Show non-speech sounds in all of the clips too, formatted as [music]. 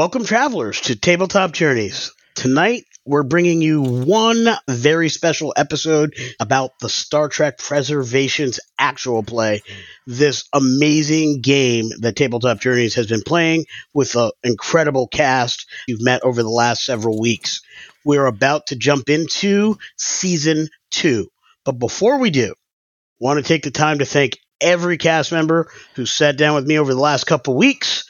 Welcome, travelers, to Tabletop Journeys. Tonight, we're bringing you one very special episode about the Star Trek Preservations actual play. This amazing game that Tabletop Journeys has been playing with an incredible cast you've met over the last several weeks. We're about to jump into season two. But before we do, want to take the time to thank every cast member who sat down with me over the last couple weeks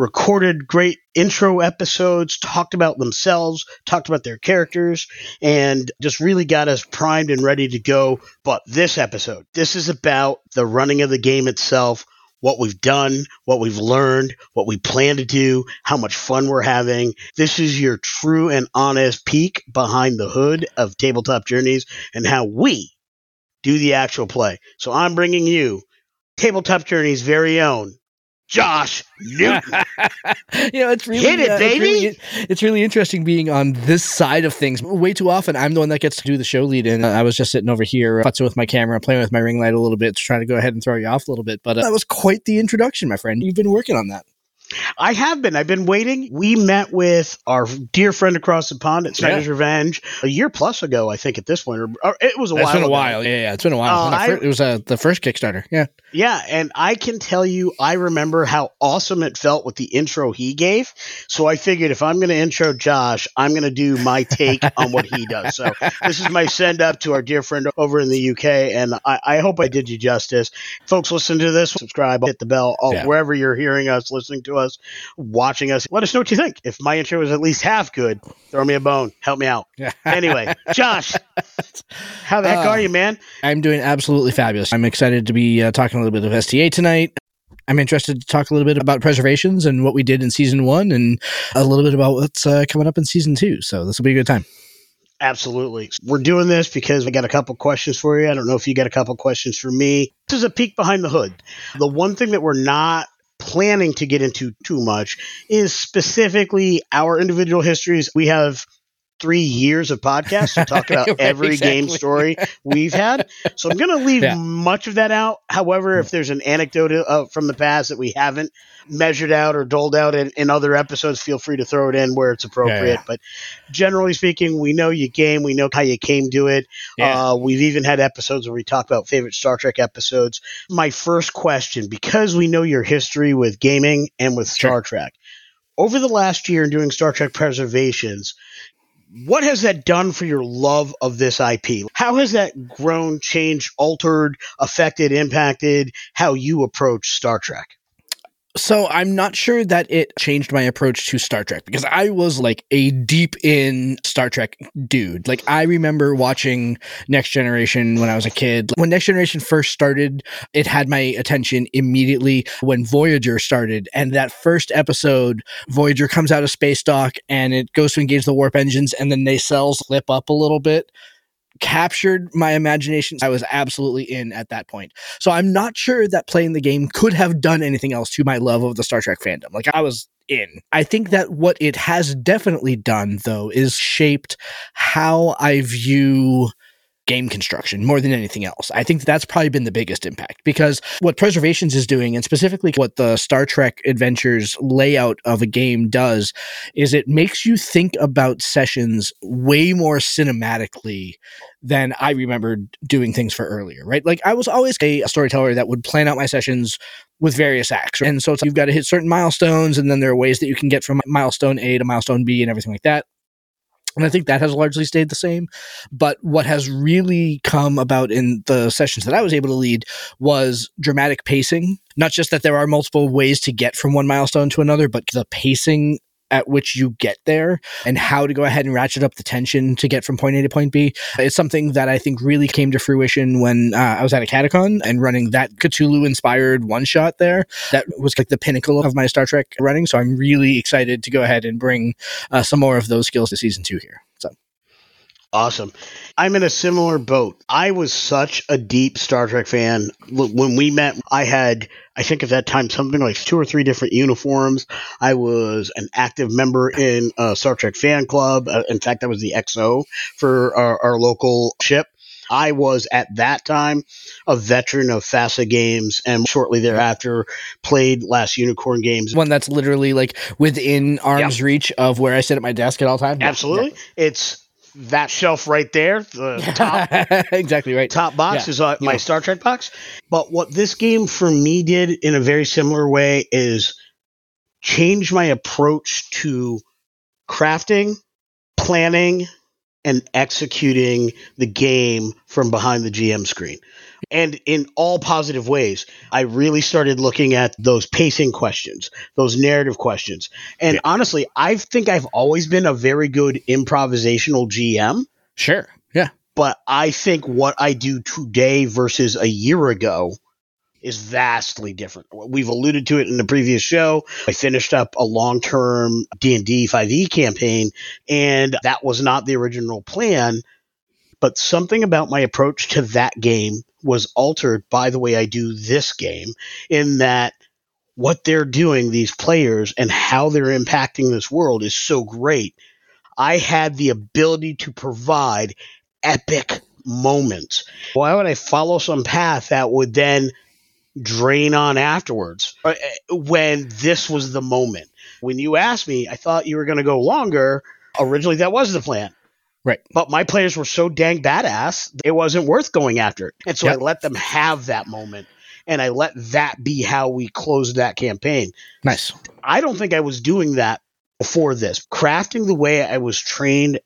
recorded great intro episodes, talked about themselves, talked about their characters, and just really got us primed and ready to go. But this episode, this is about the running of the game itself, what we've done, what we've learned, what we plan to do, how much fun we're having. This is your true and honest peek behind the hood of Tabletop Journeys and how we do the actual play. So I'm bringing you Tabletop Journeys' very own Josh Newton. [laughs] you know, it's really Hit it, uh, baby! It's really, it's really interesting being on this side of things. Way too often, I'm the one that gets to do the show lead, and I was just sitting over here, futzing with my camera, playing with my ring light a little bit, trying to go ahead and throw you off a little bit. But uh, that was quite the introduction, my friend. You've been working on that. I have been. I've been waiting. We met with our dear friend across the pond at Snyder's Yeah. Revenge a year plus ago, I think, at this point. Or, or it was a It's while been a ago. while. Yeah, yeah, it's been a while. Uh, When I I- it was uh, the first Kickstarter. Yeah. Yeah, and I can tell you, I remember how awesome it felt with the intro he gave. So I figured if I'm going to intro Josh, I'm going to do my take on what he does. So this is my send up to our dear friend over in the UK, and I, I hope I did you justice. Folks, listen to this, subscribe, hit the bell, all, Yeah. wherever you're hearing us, listening to us, watching us. Let us know what you think. If my intro is at least half good, throw me a bone, help me out. [laughs] Anyway, Josh, how the heck Uh, are you, man? I'm doing absolutely fabulous. I'm excited to be uh, talking a little bit of STA tonight. I'm interested to talk a little bit about preservations and what we did in season one and a little bit about what's uh, coming up in season two. So this will be a good time. Absolutely. We're doing this because I got a couple questions for you. I don't know if you got a couple questions for me. This is a peek behind the hood. The one thing that we're not planning to get into too much is specifically our individual histories. We have three years of podcasts to talk [laughs] about Right, every game story we've had. So I'm going to leave Yeah. much of that out. However, if there's an anecdote uh, from the past that we haven't measured out or doled out in, in other episodes, feel free to throw it in where it's appropriate. yeah. But generally speaking, we know you game, we know how you came to it. Yeah. Uh, we've even had episodes where we talk about favorite Star Trek episodes. My first question, because we know your history with gaming and with Star Trek, over the last year in doing Star Trek preservations, what has that done for your love of this IP? How has that grown, changed, altered, affected, impacted how you approach Star Trek? So I'm not sure that it changed my approach to Star Trek because I was like a deep in Star Trek dude. Like I remember watching Next Generation when I was a kid. When Next Generation first started, it had my attention immediately when Voyager started. And that first episode, Voyager comes out of space dock and it goes to engage the warp engines and then the nacelles flip up a little bit. Captured my imagination. I was absolutely in at that point. So I'm not sure that playing the game could have done anything else to my love of the Star Trek fandom. Like I was in. I think that what it has definitely done though is shaped how I view game construction more than anything else. I think that's probably been the biggest impact because what Preservations is doing and specifically what the Star Trek Adventures layout of a game does is it makes you think about sessions way more cinematically than I remembered doing things for earlier, right? Like I was always a, a storyteller that would plan out my sessions with various acts. And so you've got to hit certain milestones, and then there are ways that you can get from milestone A to milestone B and everything like that. And I think that has largely stayed the same. But what has really come about in the sessions that I was able to lead was dramatic pacing. Not just that there are multiple ways to get from one milestone to another, but the pacing at which you get there and how to go ahead and ratchet up the tension to get from point A to point B. It's something that I think really came to fruition when uh, I was at a catacon and running that Cthulhu inspired one shot there. That was like the pinnacle of my Star Trek running. So I'm really excited to go ahead and bring uh, some more of those skills to season two here. So Awesome. I'm in a similar boat. I was such a deep Star Trek fan. When we met, I had, I think at that time, something like two or three different uniforms. I was an active member in a Star Trek fan club. Uh, in fact, I was the XO for our, our local ship. I was at that time a veteran of FASA games and shortly thereafter played Last Unicorn games. One that's literally like within arm's yep. reach of where I sit at my desk at all times. Absolutely. Yeah. It's that shelf right there, the [laughs] top exactly right. Top box yeah. is uh, my yeah. Star Trek box. But what this game for me did in a very similar way is change my approach to crafting, planning, and executing the game from behind the GM screen. And in all positive ways, I really started looking at those pacing questions, those narrative questions. And yeah. honestly, I think I've always been a very good improvisational GM. Sure. Yeah. But I think what I do today versus a year ago is vastly different. We've alluded to it in the previous show. I finished up a long-term D&D 5e campaign and that was not the original plan, but something about my approach to that game was altered by the way I do this game in that what they're doing these players and how they're impacting this world is so great. I had the ability to provide epic moments. Why would I follow some path that would then drain on afterwards uh, when this was the moment. When you asked me, I thought you were going to go longer. Originally, that was the plan. Right. But my players were so dang badass, it wasn't worth going after it. And so yep. I let them have that moment and I let that be how we closed that campaign. Nice. I don't think I was doing that before this. Crafting the way I was trained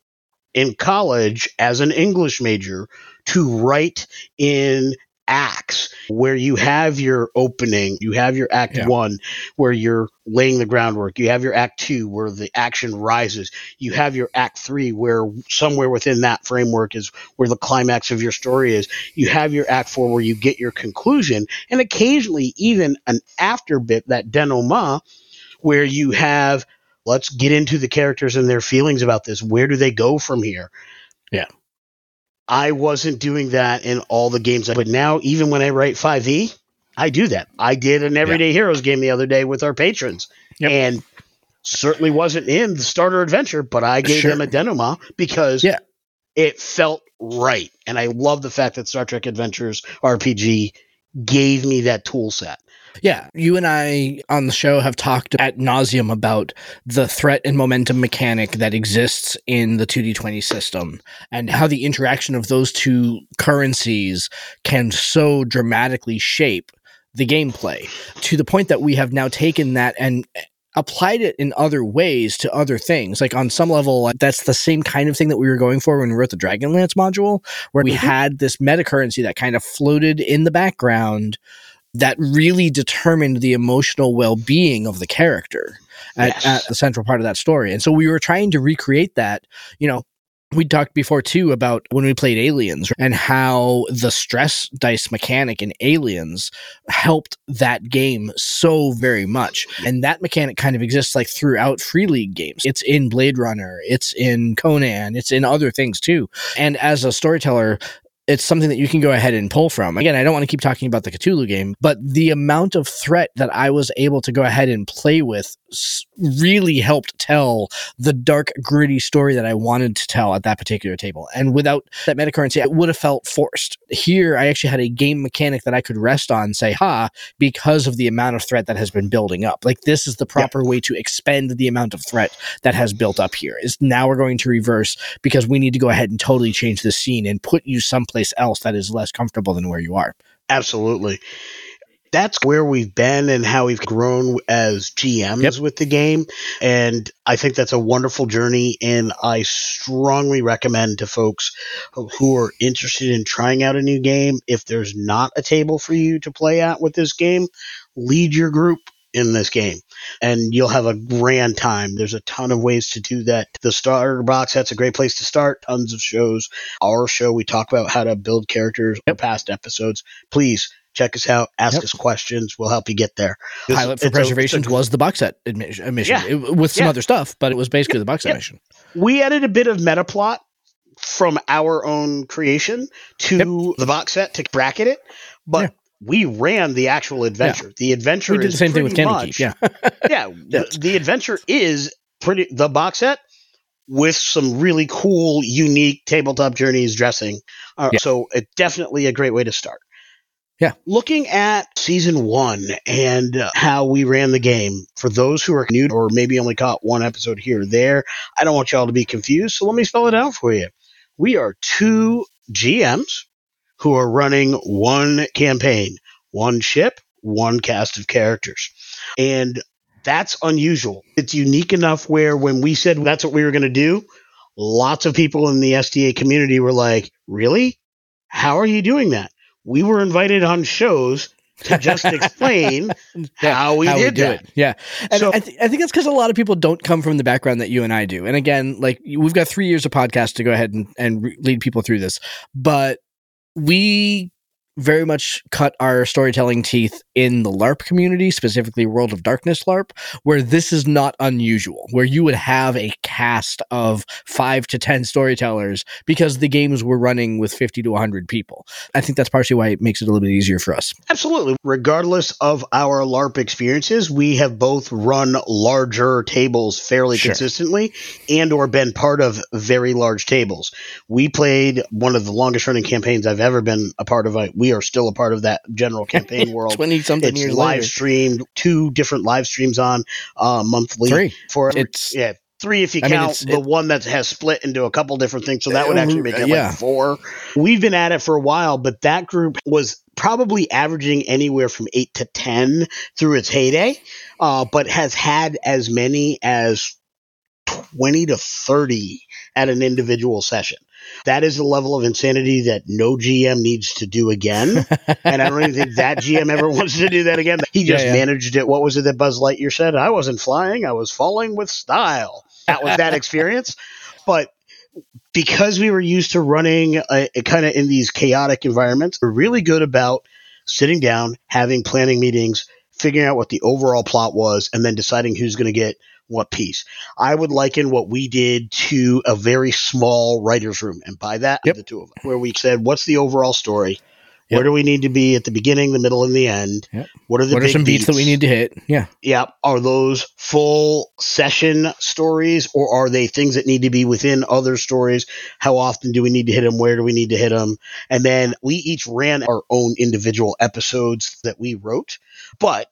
in college as an English major to write in acts where you have your opening, you have your act yeah. one where you're laying the groundwork, you have your act two where the action rises, you have your act three where somewhere within that framework is where the climax of your story is, you have your act four where you get your conclusion, and occasionally even an after bit, that denouement, where you have let's get into the characters and their feelings about this. Where do they go from here? Yeah. I wasn't doing that in all the games. But now, even when I write 5e, I do that. I did an Everyday yeah. Heroes game the other day with our patrons. Yep. And certainly wasn't in the starter adventure, but I gave sure. them a denouement because yeah. it felt right. And I love the fact that Star Trek Adventures RPG gave me that tool set. Yeah, you and I on the show have talked at nauseum about the threat and momentum mechanic that exists in the 2D20 system and how the interaction of those two currencies can so dramatically shape the gameplay to the point that we have now taken that and applied it in other ways to other things. Like on some level, that's the same kind of thing that we were going for when we wrote the Dragonlance module, where we mm-hmm. had this meta currency that kind of floated in the background that really determined the emotional well-being of the character at, yes. at, the central part of that story. And so we were trying to recreate that, you know, we talked before too about when we played aliens and how the stress dice mechanic in aliens helped that game so very much and that mechanic kind of exists like throughout free league games it's in blade runner it's in conan it's in other things too and as a storyteller it's something that you can go ahead and pull from. Again, I don't want to keep talking about the Cthulhu game, but the amount of threat that I was able to go ahead and play with really helped tell the dark, gritty story that I wanted to tell at that particular table. And without that meta currency, it would have felt forced. Here, I actually had a game mechanic that I could rest on, say, ha, because of the amount of threat that has been building up. Like, this is the proper yeah. way to expend the amount of threat that has built up here. Is now we're going to reverse because we need to go ahead and totally change the scene and put you someplace else that is less comfortable than where you are. Absolutely that's where we've been and how we've grown as GMs yep. with the game. And I think that's a wonderful journey. And I strongly recommend to folks who are interested in trying out a new game, if there's not a table for you to play at with this game, lead your group in this game and you'll have a grand time. There's a ton of ways to do that. The starter box, that's a great place to start. Tons of shows. Our show, we talk about how to build characters yep. past episodes. Please check us out, ask yep. us questions. We'll help you get there. Pilot for Preservations a, a, was the box set admission, uh, yeah, it, with some yeah. other stuff, but it was basically the box set yeah. mission. We added a bit of meta plot from our own creation to yep. the box set to bracket it, but we ran the actual adventure. The adventure we did the same thing with Candy much. Yeah, [laughs] yeah. [laughs] The, the adventure is pretty. The box set with some really cool, unique tabletop journeys dressing. Uh, Yeah. So it's definitely a great way to start. Yeah. Looking at season one and uh, how we ran the game, for those who are new or maybe only caught one episode here or there, I don't want y'all to be confused. So let me spell it out for you. We are two GMs who are running one campaign, one ship, one cast of characters. And that's unusual. It's unique enough where when we said that's what we were going to do, lots of people in the STA community were like, Really? How are you doing that? We were invited on shows to just explain [laughs] Yeah, how we did do that. it. Yeah, and So- I, th- I think that's because a lot of people don't come from the background that you and I do. And again, like we've got three years of podcast to go ahead and, and re- lead people through this, but we very much cut our storytelling teeth in the LARP community, specifically World of Darkness LARP, where this is not unusual, where you would have a cast of five to 10 storytellers because the games were running with 50 to 100 people. I think that's partially why it makes it a little bit easier for us. Absolutely. Regardless of our LARP experiences, we have both run larger tables fairly Sure. consistently and or been part of very large tables. We played one of the longest running campaigns I've ever been a part of. I- We are still a part of that general [laughs] campaign world. 20 something It's years live later. streamed, two different live streams on uh, monthly Three. for It's yeah, three if you I mean, count it's- the it- one that has split into a couple different things. So that would Uh, actually make it yeah. like four. We've been at it for a while, but that group was probably averaging anywhere from eight to ten through its heyday, uh, but has had as many as twenty to thirty at an individual session. That is the level of insanity that no GM needs to do again. [laughs] and I don't even think that GM ever [laughs] wants to do that again. He just Yeah, yeah. managed it. What was it that Buzz Lightyear said? I wasn't flying, I was falling with style. That was that [laughs] experience. But because we were used to running uh, a, kind of in these chaotic environments, we're really good about sitting down, having planning meetings, figuring out what the overall plot was, and then deciding who's going to get what piece. I would liken what we did to a very small writer's room. And by that, Yep. the two of us, where we said, what's the overall story? Yep. Where do we need to be at the beginning, the middle, and the end? Yep. What are the what are some beats that we need to hit? Yeah. yeah. Are those full session stories or are they things that need to be within other stories? How often do we need to hit them? Where do we need to hit them? And then we each ran our own individual episodes that we wrote, but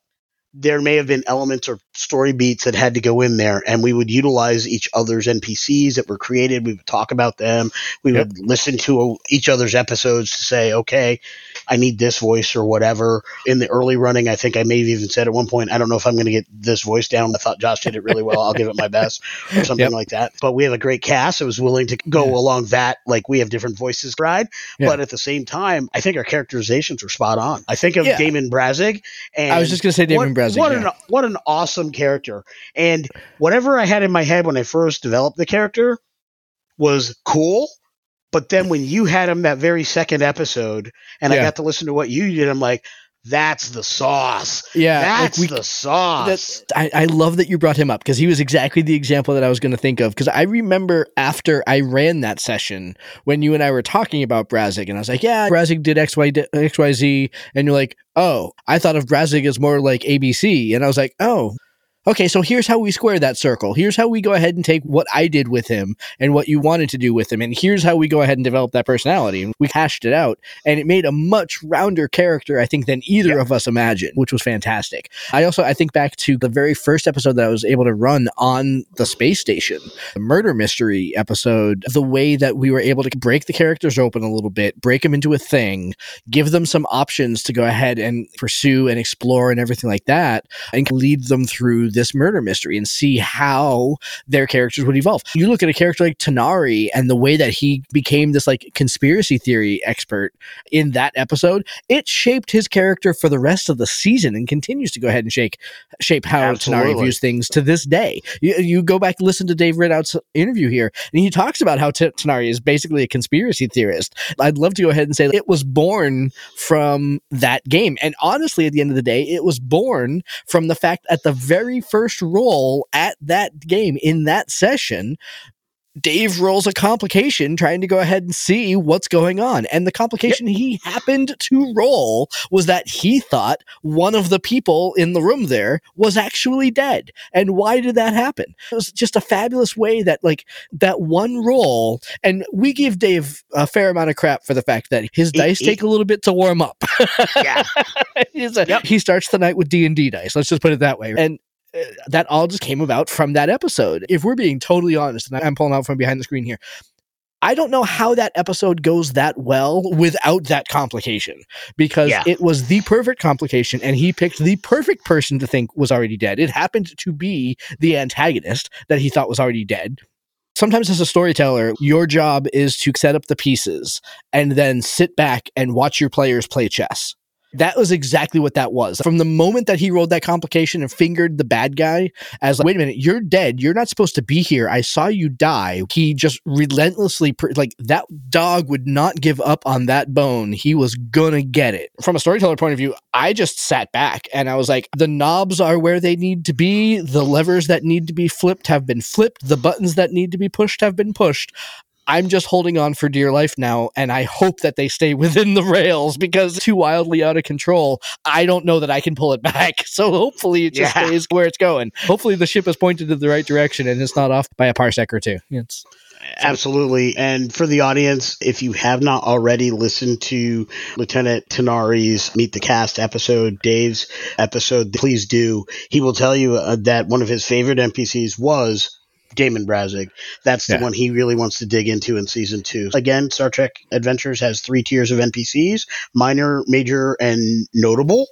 there may have been elements or story beats that had to go in there and we would utilize each other's NPCs that were created. We would talk about them. We Yep. would listen to each other's episodes to say, okay, I need this voice or whatever. In the early running, I think I may have even said at one point, I don't know if I'm going to get this voice down. I thought Josh did it really well. I'll give it my best or [laughs] something Yep. like that. But we have a great cast I was willing to go Yeah. along that. Like we have different voices ride. Yeah. But at the same time, I think our characterizations are spot on. I think of Yeah. Damon Brazig and I was just going to say Damon what, Brazig. What an what an awesome character! And whatever I had in my head when I first developed the character was cool. But then when you had him that very second episode, and I got to listen to what you did, I'm like, that's the sauce. yeah. that's like we, the sauce. I, I love that you brought him up because he was exactly the example that I was going to think of. Because I remember after I ran that session when you and I were talking about Brazig, and I was like, "Yeah, Brazig did X Y X Y Z," and you're like, "Oh, I thought of Brazig as more like ABC," and I was like, "Oh." Okay, so here's how we square that circle. Here's how we go ahead and take what I did with him and what you wanted to do with him. And here's how we go ahead and develop that personality. And we hashed it out. And it made a much rounder character, I think, than either of us imagined, which was fantastic. I also I think back to the very first episode that I was able to run on the space station, the murder mystery episode, the way that we were able to break the characters open a little bit, break them into a thing, give them some options to go ahead and pursue and explore and everything like that, and lead them through this murder mystery and see how their characters would evolve. You look at a character like Tanari and the way that he became this like conspiracy theory expert in that episode, it shaped his character for the rest of the season and continues to go ahead and shake shape how Tanari views things to this day. You, you go back and listen to Dave Ridout's interview here, and he talks about how T- Tanari is basically a conspiracy theorist. I'd love to go ahead and say it was born from that game. And honestly, at the end of the day, it was born from the fact at the very first roll at that game in that session, Dave rolls a complication trying to go ahead and see what's going on. And the complication yep. he happened to roll was that he thought one of the people in the room there was actually dead. And why did that happen? It was just a fabulous way that, like, that one roll, and we give Dave a fair amount of crap for the fact that his dice take a little bit to warm up. yeah. [laughs] a, yep. He starts the night with D&D dice. Let's just put it that way. And Uh, that all just came about from that episode. If we're being totally honest, and I'm pulling out from behind the screen here, I don't know how that episode goes that well without that complication because yeah. it was the perfect complication and he picked the perfect person to think was already dead. It happened to be the antagonist that he thought was already dead. Sometimes, as a storyteller, your job is to set up the pieces and then sit back and watch your players play chess. That was exactly what that was. From the moment that he rolled that complication and fingered the bad guy as like, wait a minute, you're dead. You're not supposed to be here. I saw you die. He just relentlessly, like that dog would not give up on that bone. He was gonna get it. From a storyteller point of view, I just sat back and I was like, the knobs are where they need to be. The levers that need to be flipped have been flipped. The buttons that need to be pushed have been pushed. I'm just holding on for dear life now, and I hope that they stay [laughs] within the rails because too wildly out of control. I don't know that I can pull it [laughs] back. So hopefully it just yeah. stays where it's going. Hopefully the ship is pointed in the right direction and it's not off by a parsec or two. It's Absolutely. And for the audience, if you have not already listened to Lieutenant Tanari's Meet the Cast episode, Dave's episode, please do. He will tell you uh, that one of his favorite NPCs was Damon Brazig. That's the yeah. one he really wants to dig into in season two. Again, Star Trek Adventures has three tiers of NPCs: minor, major, and notable.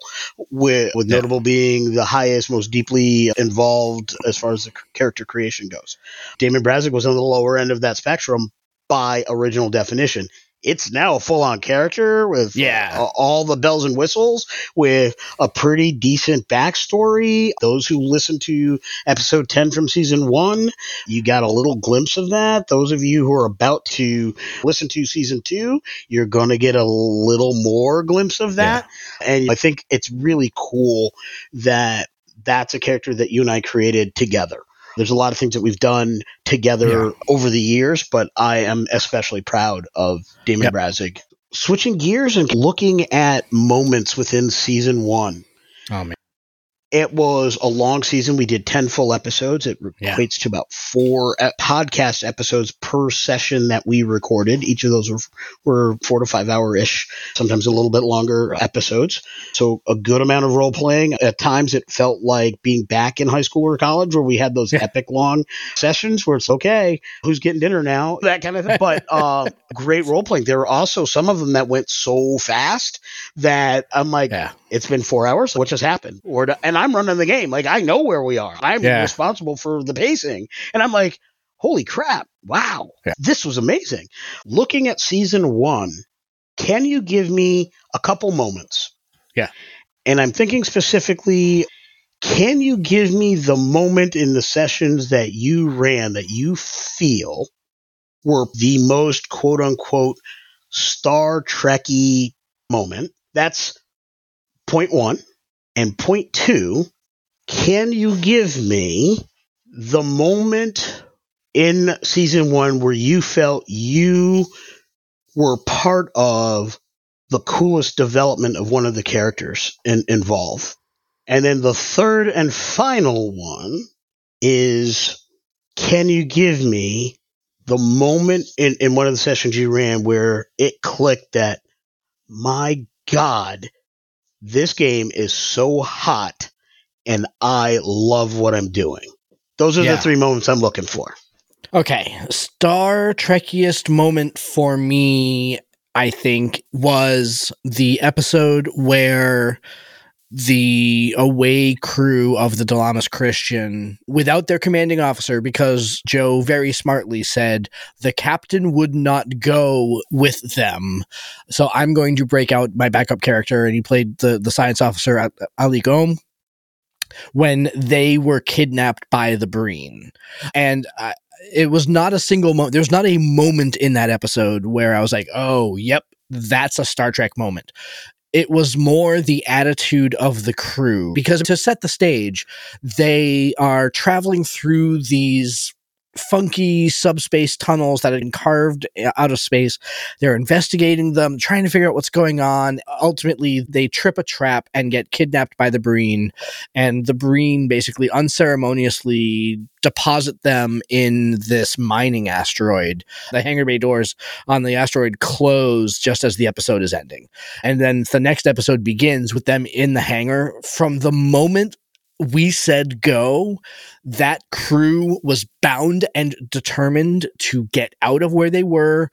With, with yeah. notable being the highest, most deeply involved as far as the character creation goes. Damon Brazig was on the lower end of that spectrum by original definition it's now a full on character with yeah. Uh, all the bells and whistles with a pretty decent backstory. Those who listen to episode 10 from season one, you got a little glimpse of that. Those of you who are about to listen to season two, you're going to get a little more glimpse of that. Yeah. And I think it's really cool that that's a character that you and I created together. There's a lot of things that we've done together yeah. over the years, but I am especially proud of Damon yep. Brazig. Switching gears and looking at moments within season one. Oh man. It was a long season. We did 10 full episodes. It yeah. equates to about four podcast episodes per session that we recorded. Each of those were, were four to five hour ish, sometimes a little bit longer episodes. So a good amount of role playing. At times it felt like being back in high school or college where we had those yeah. epic long sessions where it's okay, who's getting dinner now, that kind of thing. But [laughs] uh, great role playing. There were also some of them that went so fast that I'm like, yeah. it's been four hours. What just happened? Or, and I'm running the game. Like I know where we are. I'm yeah. responsible for the pacing. And I'm like, holy crap. Wow. Yeah. This was amazing. Looking at season one, can you give me a couple moments? Yeah. And I'm thinking specifically, can you give me the moment in the sessions that you ran that you feel were the most quote unquote Star Trekky moment? That's point one. And point two, can you give me the moment in season one where you felt you were part of the coolest development of one of the characters in, involved? And then the third and final one is can you give me the moment in, in one of the sessions you ran where it clicked that, my God, this game is so hot and I love what I'm doing. Those are yeah. the three moments I'm looking for. Okay. Star Trekiest moment for me, I think, was the episode where the away crew of the Dalamas Christian without their commanding officer because Joe very smartly said the captain would not go with them. So I'm going to break out my backup character and he played the, the science officer Ali Gom when they were kidnapped by the Breen. And I, it was not a single moment. There was not a moment in that episode where I was like, oh, yep, that's a Star Trek moment it was more the attitude of the crew. Because to set the stage, they are traveling through these funky subspace tunnels that have been carved uh, out of space. They're investigating them, trying to figure out what's going on. Ultimately, they trip a trap and get kidnapped by the Breen, and the Breen basically unceremoniously deposit them in this mining asteroid. The hangar bay doors on the asteroid close just as the episode is ending. And then the next episode begins with them in the hangar. From the moment we said go, that crew was bound and determined to get out of where they were,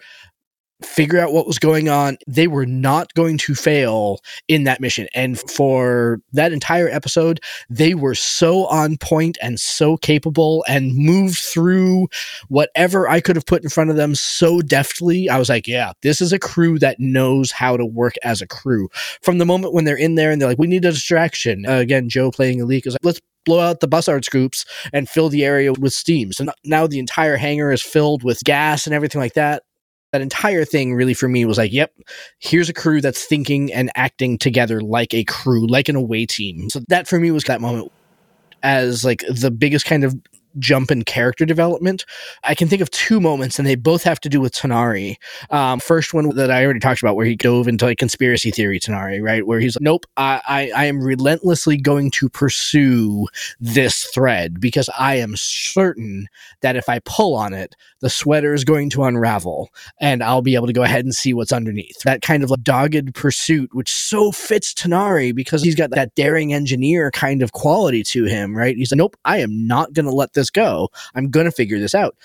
figure out what was going on. They were not going to fail in that mission. And for that entire episode, they were so on point and so capable and moved through whatever I could have put in front of them so deftly. I was like, yeah, this is a crew that knows how to work as a crew. From the moment when they're in there and they're like, we need a distraction. Uh, again, Joe playing a leak is like, let's blow out the Bussard scoops and fill the area with steam. So now the entire hangar is filled with gas and everything like that that entire thing really for me was like, yep, here's a crew that's thinking and acting together like a crew, like an away team. So that for me was that moment as like the biggest kind of jump in character development. I can think of two moments, and they both have to do with Tanari. Um, first one that I already talked about, where he dove into like conspiracy theory Tanari, right? Where he's like, nope, I, I, I am relentlessly going to pursue this thread because I am certain that if I pull on it, the sweater is going to unravel and I'll be able to go ahead and see what's underneath. That kind of like dogged pursuit, which so fits Tanari because he's got that daring engineer kind of quality to him, right? He's like, nope, I am not going to let this go. I'm going to figure this out.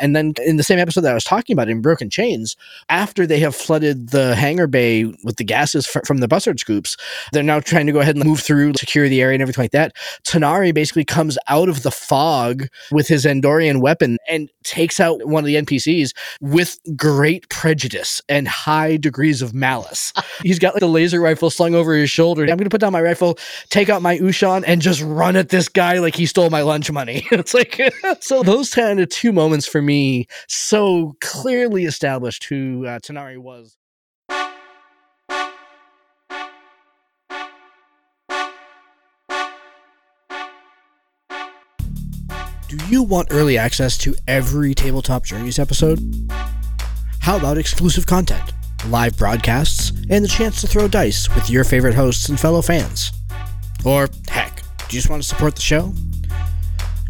And then in the same episode that I was talking about in Broken Chains, after they have flooded the hangar bay with the gases fr- from the Bussard scoops, they're now trying to go ahead and move through, secure the area and everything like that. Tanari basically comes out of the fog with his Andorian weapon and takes out one of the NPCs with great prejudice and high degrees of malice. [laughs] He's got like the laser rifle slung over his shoulder. I'm going to put down my rifle, take out my Ushaan, and just run at this guy like he stole my lunch money. [laughs] it's like, [laughs] so those kind of two moments for me so clearly established who uh, Tanari was. Do you want early access to every Tabletop Journeys episode? How about exclusive content, live broadcasts, and the chance to throw dice with your favorite hosts and fellow fans? Or, heck, do you just want to support the show?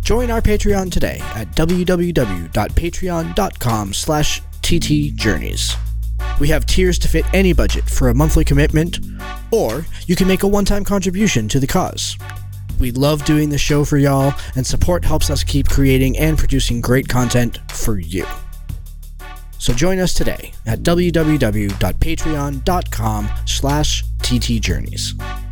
Join our Patreon today at www.patreon.com slash ttjourneys. We have tiers to fit any budget for a monthly commitment, or you can make a one-time contribution to the cause. We love doing the show for y'all, and support helps us keep creating and producing great content for you. So join us today at www.patreon.com slash ttjourneys.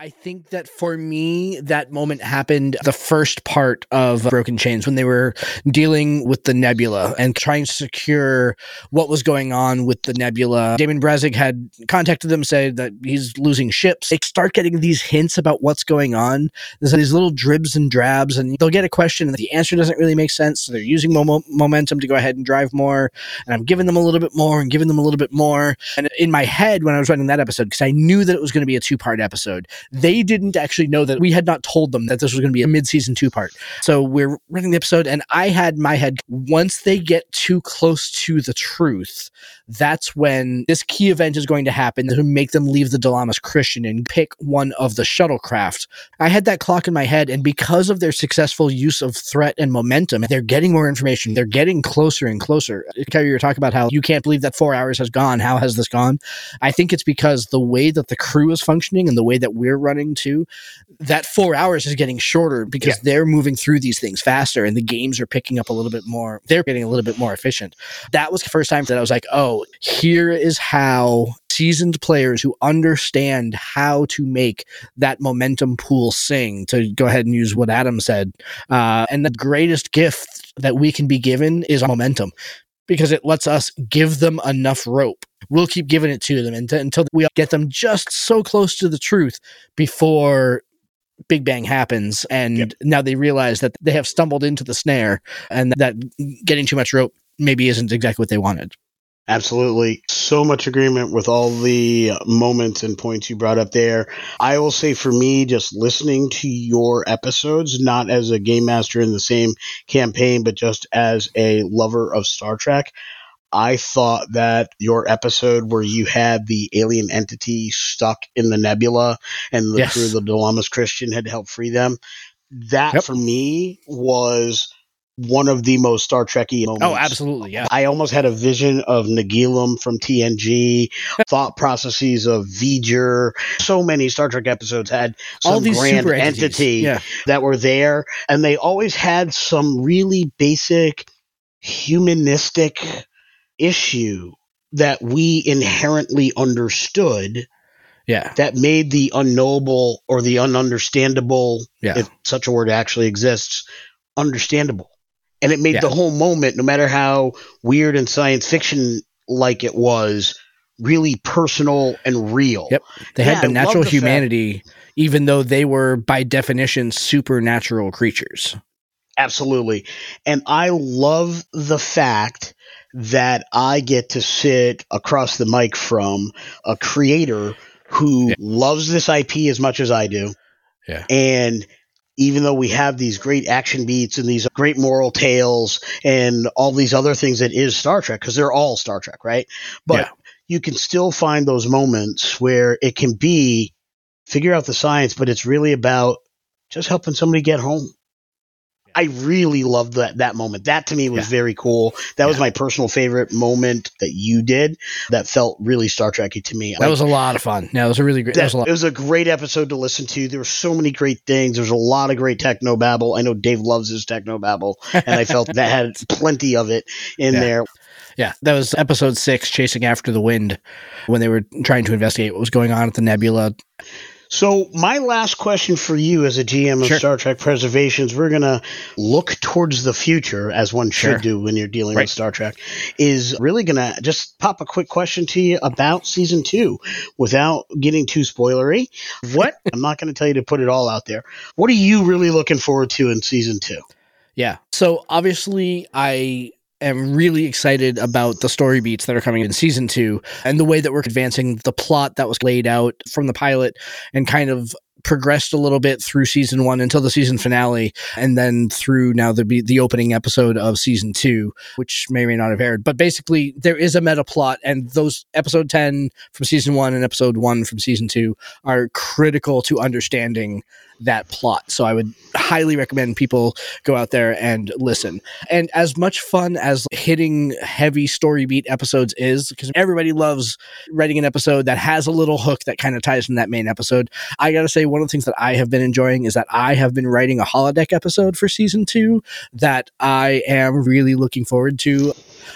I think that for me, that moment happened the first part of Broken Chains when they were dealing with the nebula and trying to secure what was going on with the nebula. Damon Brazig had contacted them, said that he's losing ships. They start getting these hints about what's going on. There's these little dribs and drabs, and they'll get a question, and the answer doesn't really make sense. So they're using mo- momentum to go ahead and drive more. And I'm giving them a little bit more and giving them a little bit more. And in my head, when I was writing that episode, because I knew that it was going to be a two part episode, they didn't actually know that we had not told them that this was going to be a mid-season two part. So we're running the episode, and I had my head once they get too close to the truth, that's when this key event is going to happen to make them leave the Dalamas Christian and pick one of the shuttlecraft. I had that clock in my head, and because of their successful use of threat and momentum, they're getting more information. They're getting closer and closer. Carrie, you were talking about how you can't believe that four hours has gone. How has this gone? I think it's because the way that the crew is functioning and the way that we're running too, that four hours is getting shorter because yeah. they're moving through these things faster and the games are picking up a little bit more. They're getting a little bit more efficient. That was the first time that I was like, oh, here is how seasoned players who understand how to make that momentum pool sing, to go ahead and use what Adam said. Uh, and the greatest gift that we can be given is momentum because it lets us give them enough rope. We'll keep giving it to them until, until we get them just so close to the truth before Big Bang happens. And yep. now they realize that they have stumbled into the snare and that getting too much rope maybe isn't exactly what they wanted. Absolutely. So much agreement with all the moments and points you brought up there. I will say for me, just listening to your episodes, not as a game master in the same campaign, but just as a lover of Star Trek, I thought that your episode where you had the alien entity stuck in the nebula and the Yes. crew, the Delamas Christian, had helped free them, that Yep. for me was one of the most Star Trekky oh, moments. Oh, absolutely. Yeah. I almost had a vision of Nagilum from TNG, thought processes of V'ger. So many Star Trek episodes had some All these grand entity Yeah. that were there, and they always had some really basic humanistic issue that we inherently understood Yeah. that made the unknowable or the ununderstandable, Yeah. if such a word actually exists, understandable. And it made Yeah. the whole moment, no matter how weird and science fiction like it was, really personal and real. Yep. They had I the natural the fact- humanity, even though they were by definition supernatural creatures. Absolutely. And I love the fact that I get to sit across the mic from a creator who Yeah. loves this IP as much as I do. Yeah. And even though we have these great action beats and these great moral tales and all these other things that is Star Trek, because they're all Star Trek, right? But Yeah. you can still find those moments where it can be figure out the science, but it's really about just helping somebody get home. I really loved that that moment. That to me was Yeah. very cool. That was my personal favorite moment that you did. That felt really Star Trekky to me. That Like, was a lot of fun. Yeah, it was a really great. That, that- was a lot. it was a great episode to listen to. There were so many great things. There's a lot of great techno babble. I know Dave loves his techno babble, and I felt that had [laughs] plenty of it in Yeah. there. Yeah, that was episode six, chasing after the wind, when they were trying to investigate what was going on at the nebula. So, my last question for you as a GM of Sure. Star Trek Preservations, we're going to look towards the future, as one should Sure. do when you're dealing Right. with Star Trek, is really going to just pop a quick question to you about season two without getting too spoilery. What, [laughs] I'm not going to tell you to put it all out there. What are you really looking forward to in season two? Yeah. So obviously, I am really excited about the story beats that are coming in season two and the way that we're advancing the plot that was laid out from the pilot and kind of progressed a little bit through season one until the season finale and then through now the the opening episode of season two which may or may not have aired. But basically there is a meta plot and those episode 10 from season one and episode one from season two are critical to understanding that plot so i would highly recommend people go out there and listen. And as much fun as hitting heavy story beat episodes is, because everybody loves writing an episode that has a little hook that kind of ties in that main episode, I gotta say, one of the things that I have been enjoying is that I have been writing a holodeck episode for season two that I am really looking forward to.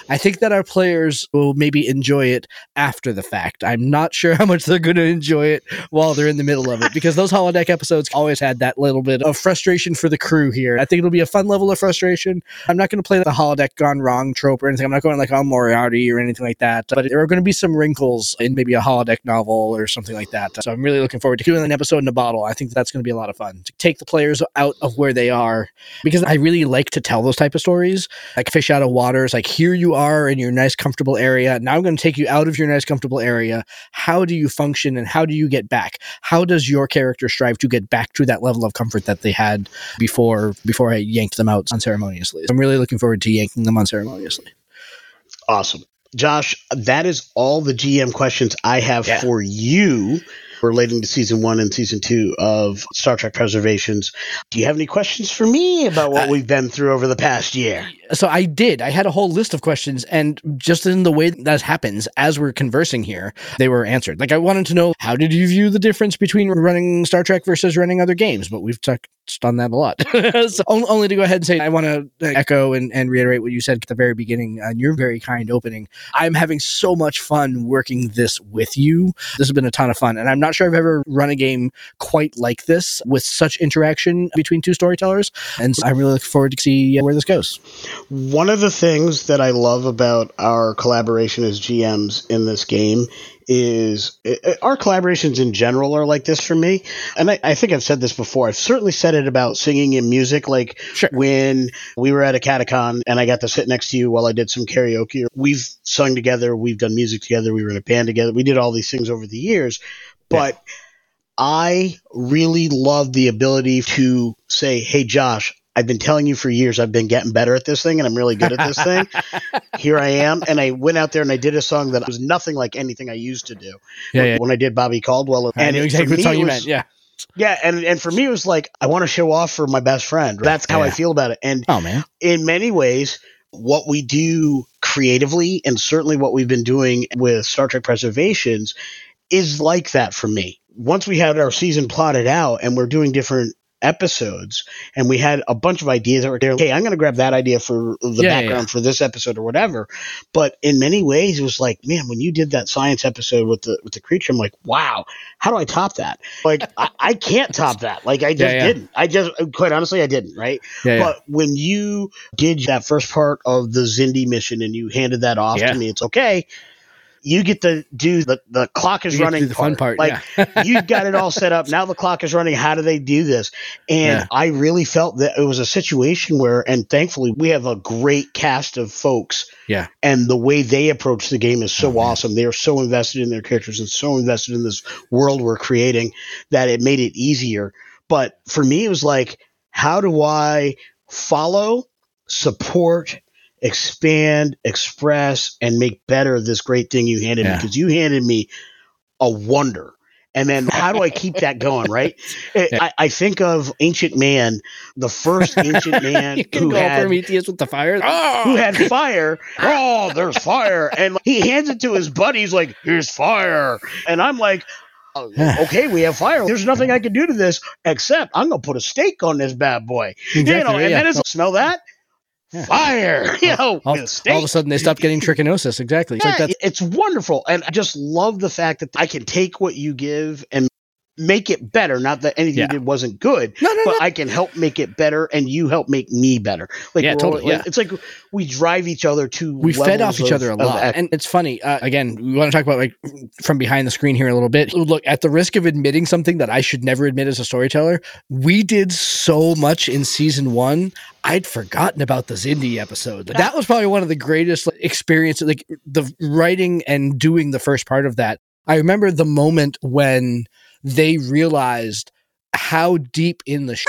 I think that our players will maybe enjoy it after the fact. I'm not sure how much they're going to enjoy it while they're in the middle of it [laughs] because those holodeck episodes always had that little bit of frustration for the crew here. I think it'll be a fun level of frustration. I'm not going to play the holodeck gone wrong trope or anything. I'm not going like on Moriarty or anything like that. But there are going to be some wrinkles in maybe a holodeck novel or something like that. So I'm really looking forward to doing an episode in a bottle. I think that's going to be a lot of fun to take the players out of where they are because I really like to tell those type of stories like fish out of water. It's like here you are in your nice comfortable area. Now I'm going to take you out of your nice comfortable area. How do you function and how do you get back? How does your character strive to get back to that level of comfort that they had before before I yanked them out unceremoniously? I'm really looking forward to yanking them unceremoniously. Awesome. Josh, that is all the GM questions I have Yeah. for you relating to season one and season two of Star Trek Preservations. Do you have any questions for me about what Uh, we've been through over the past year? So I did. I had a whole list of questions, and just in the way that happens as we're conversing here, they were answered. Like I wanted to know how did you view the difference between running Star Trek versus running other games, but we've touched on that a lot. [laughs] so only to go ahead and say I want to echo and, and reiterate what you said at the very beginning and your very kind opening. I'm having so much fun working this with you. This has been a ton of fun, and I'm not sure I've ever run a game quite like this with such interaction between two storytellers. And so I'm really look forward to see where this goes. One of the things that I love about our collaboration as GMs in this game is uh, our collaborations in general are like this for me. And I, I, think I've said this before. I've certainly said it about singing and music. Like sure. when we were at a catacon and I got to sit next to you while I did some karaoke. We've sung together. We've done music together. We were in a band together. We did all these things over the years. But yeah. I really love the ability to say, Hey, Josh, I've been telling you for years I've been getting better at this thing and I'm really good at this thing. [laughs] Here I am. And I went out there and I did a song that was nothing like anything I used to do. Yeah, yeah. When I did Bobby Caldwell. I and exactly song you meant. Yeah. Yeah, and, and for me it was like I want to show off for my best friend. That's how yeah. I feel about it. And oh man. In many ways, what we do creatively and certainly what we've been doing with Star Trek preservations is like that for me. Once we had our season plotted out and we're doing different episodes and we had a bunch of ideas that were there. Hey, I'm going to grab that idea for the yeah, background yeah. for this episode or whatever. But in many ways, it was like, man, when you did that science episode with the with the creature, I'm like, wow, how do I top that? Like, I, I, can't top that. Like, I [laughs] just yeah, didn't. I just, quite honestly, I didn't. Right. but when you did that first part of the Xindi mission and you handed that off to me, it's okay you get to do the the clock is running the part. fun part. Like yeah. [laughs] you've got it all set up. Now the clock is running. How do they do this? And yeah. I really felt that it was a situation where, and thankfully, we have a great cast of folks. Yeah. And the way they approach the game is so oh, awesome. They are so invested in their characters and so invested in this world we're creating that it made it easier. But for me, it was like, how do I follow, support, expand, express, and make better this great thing you handed yeah. me because you handed me a wonder. And then how do I keep that going, right? [laughs] I, I, think of Ancient Man, the first Ancient [laughs] Man who had Prometheus with the fire, oh! who ah! had fire. Oh, there's fire, and he hands it to his buddies like, "Here's fire," and I'm like, oh, [sighs] okay, we have fire. There's nothing I can do to this except I'm gonna put a stake on this bad boy. Exactly, you know, and yeah. then it's smell that yeah. fire. [laughs] You know, all, all, of a sudden they stopped getting trichinosis. Exactly. It's, yeah, like it's wonderful, and I just love the fact that I can take what you give and make it better. Not that anything yeah. you did wasn't good, no, no, but no. I can help make it better, and you help make me better. Like yeah, totally. All, yeah. It's like we drive each other to. We fed off each of, other a lot, and it's funny. Uh, again, we want to talk about like from behind the screen here a little bit. Look, at the risk of admitting something that I should never admit as a storyteller, we did so much in season one. I'd forgotten about the Xindi episode. Like, that was probably one of the greatest like, experiences, like the writing and doing the first part of that. I remember the moment when they realized how deep in the sh-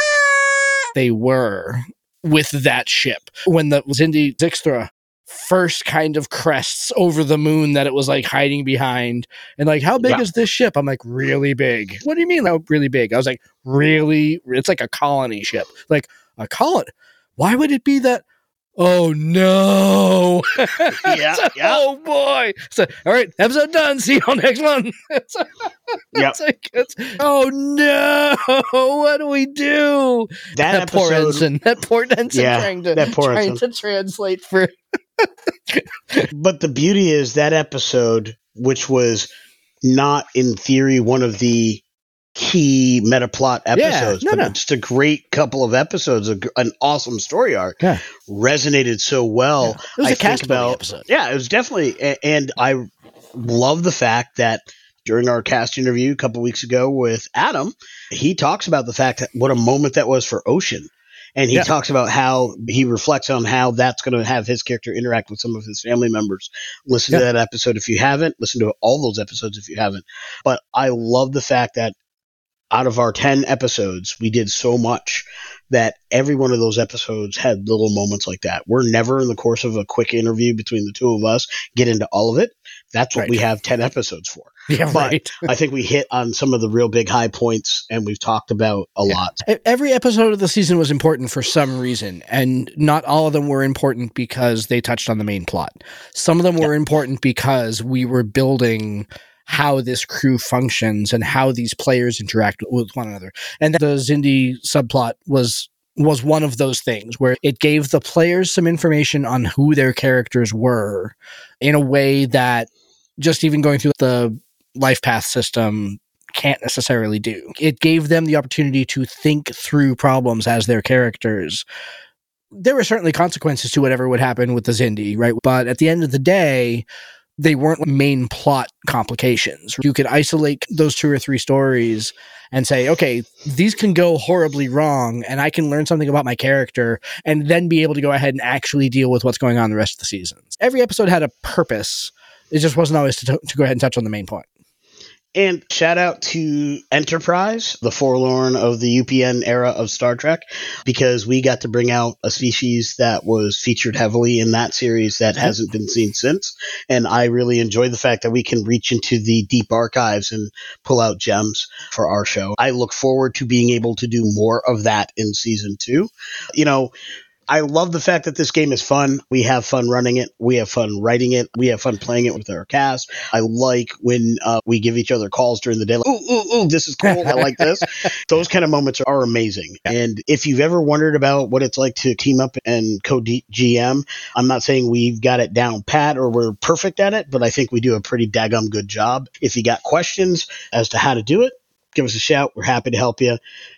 they were with that ship. When the Xindi Zixtra first kind of crests over the moon that it was like hiding behind and like how big yeah. is this ship? I'm like really big. What do you mean how really big? I was like really it's like a colony ship. Like a colony why would it be that Oh no! [laughs] yeah, [laughs] so, yeah. Oh boy! So, all right, episode done. See you [laughs] next one. yeah. oh no! What do we do? That, that episode, poor ensign. That poor ensign yeah, trying to that poor trying ensign. to translate for. but the beauty is that episode, which was not in theory one of the key meta plot episodes, yeah, no, but no. just a great couple of episodes, an awesome story arc. Yeah. Resonated so well. Yeah. It was I a cast about, episode. Yeah, it was definitely, and I love the fact that during our cast interview a couple weeks ago with Adam, he talks about the fact that what a moment that was for Ocean. And he yeah. talks about how he reflects on how that's going to have his character interact with some of his family members. Listen yeah. to that episode if you haven't. Listen to all those episodes if you haven't. But I love the fact that out of our 10 episodes, we did so much that every one of those episodes had little moments like that. We're never in the course of a quick interview between the two of us get into all of it. That's what right. we have 10 episodes for. Yeah, but right. I think we hit on some of the real big high points and we've talked about a yeah. lot. Every episode of the season was important for some reason, and not all of them were important because they touched on the main plot. Some of them were important because we were building how this crew functions and how these players interact with one another. And the Xindi subplot was was one of those things where it gave the players some information on who their characters were in a way that just even going through the life path system can't necessarily do. It gave them the opportunity to think through problems as their characters. There were certainly consequences to whatever would happen with the Xindi, right? But at the end of the day, they weren't main plot complications. You could isolate those two or three stories and say, okay, these can go horribly wrong, and I can learn something about my character, and then be able to go ahead and actually deal with what's going on the rest of the seasons. Every episode had a purpose. It just wasn't always to, to go ahead and touch on the main point. And shout out to Enterprise, the forlorn of the UPN era of Star Trek, because we got to bring out a species that was featured heavily in that series that hasn't been seen since. And I really enjoy the fact that we can reach into the deep archives and pull out gems for our show. I look forward to being able to do more of that in season two. You know, I love the fact that this game is fun. We have fun running it. We have fun writing it. We have fun playing it with our cast. I like when uh, we give each other calls during the day. Like, ooh, ooh, ooh, this is cool. I like this. [laughs] Those kind of moments are amazing. And if you've ever wondered about what it's like to team up and code GM, I'm not saying we've got it down pat or we're perfect at it, but I think we do a pretty daggum good job. If you got questions as to how to do it, give us a shout. We're happy to help you.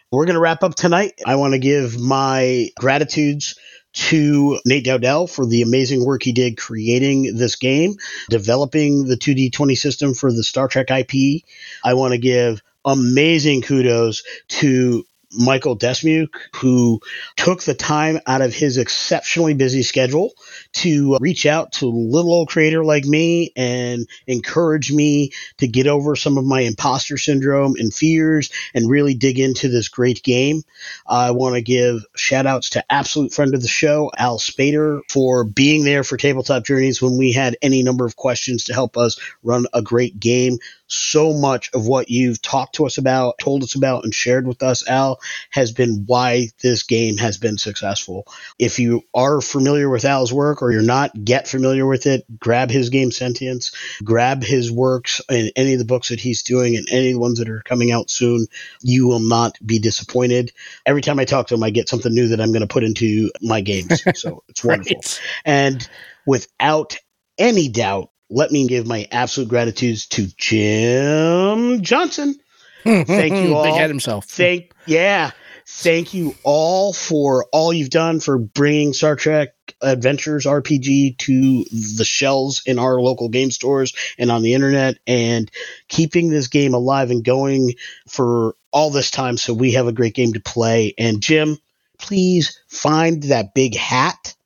We're going to wrap up tonight. I want to give my gratitudes to Nate Dowdell for the amazing work he did creating this game, developing the 2D20 system for the Star Trek IP. I want to give amazing kudos to Michael Desmuke, who took the time out of his exceptionally busy schedule to uh, reach out to a little old creator like me and encourage me to get over some of my imposter syndrome and fears and really dig into this great game. I want to give shout outs to absolute friend of the show, Al Spader, for being there for Tabletop Journeys when we had any number of questions to help us run a great game so much of what you've talked to us about, told us about, and shared with us, Al, has been why this game has been successful. If you are familiar with Al's work or you're not, get familiar with it. Grab his game Sentience, grab his works and any of the books that he's doing and any of the ones that are coming out soon. You will not be disappointed. Every time I talk to him, I get something new that I'm going to put into my games. [laughs] So it's wonderful. right. And without any doubt, let me give my absolute gratitude to Jim Johnson. Thank you [laughs] all. Big head himself. Thank yeah. Thank you all for all you've done for bringing Star Trek Adventures RPG to the shelves in our local game stores and on the internet and keeping this game alive and going for all this time so we have a great game to play. And Jim, please find that big hat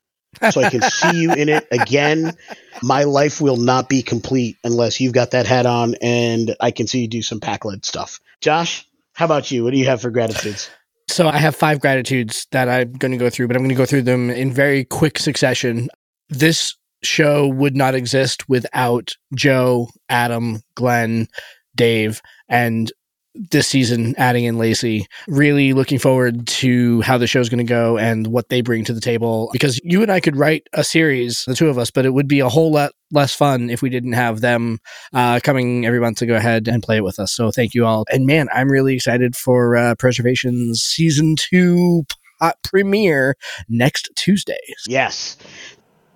so I can see you in it again. My life will not be complete unless you've got that hat on and I can see you do some Pakled stuff. Josh, how about you? What do you have for gratitudes? So I have five gratitudes that I'm going to go through, but I'm going to go through them in very quick succession. This show would not exist without Joe, Adam, Glenn, Dave, and this season adding in Lacey. Really looking forward to how the show's going to go and what they bring to the table because you and I could write a series, the two of us, but it would be a whole lot less fun if we didn't have them uh, coming every month to go ahead and play it with us. So thank you all. And man, I'm really excited for uh, Preservation's season two premiere next Tuesday. Yes.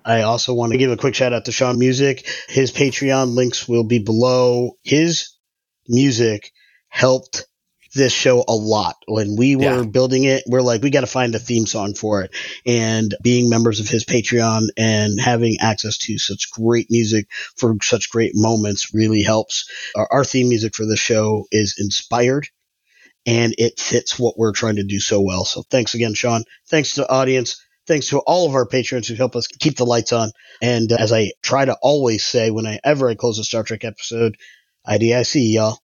I also want to give a quick shout out to Sean Music. His Patreon links will be below. His music helped this show a lot. When we were yeah. building it, we're like, we got to find a theme song for it. And being members of his Patreon and having access to such great music for such great moments really helps. Our, our theme music for the show is inspired and it fits what we're trying to do so well. So thanks again, Sean. Thanks to the audience. Thanks to all of our patrons who help us keep the lights on. And uh, as I try to always say whenever I close a Star Trek episode, IDIC, y'all.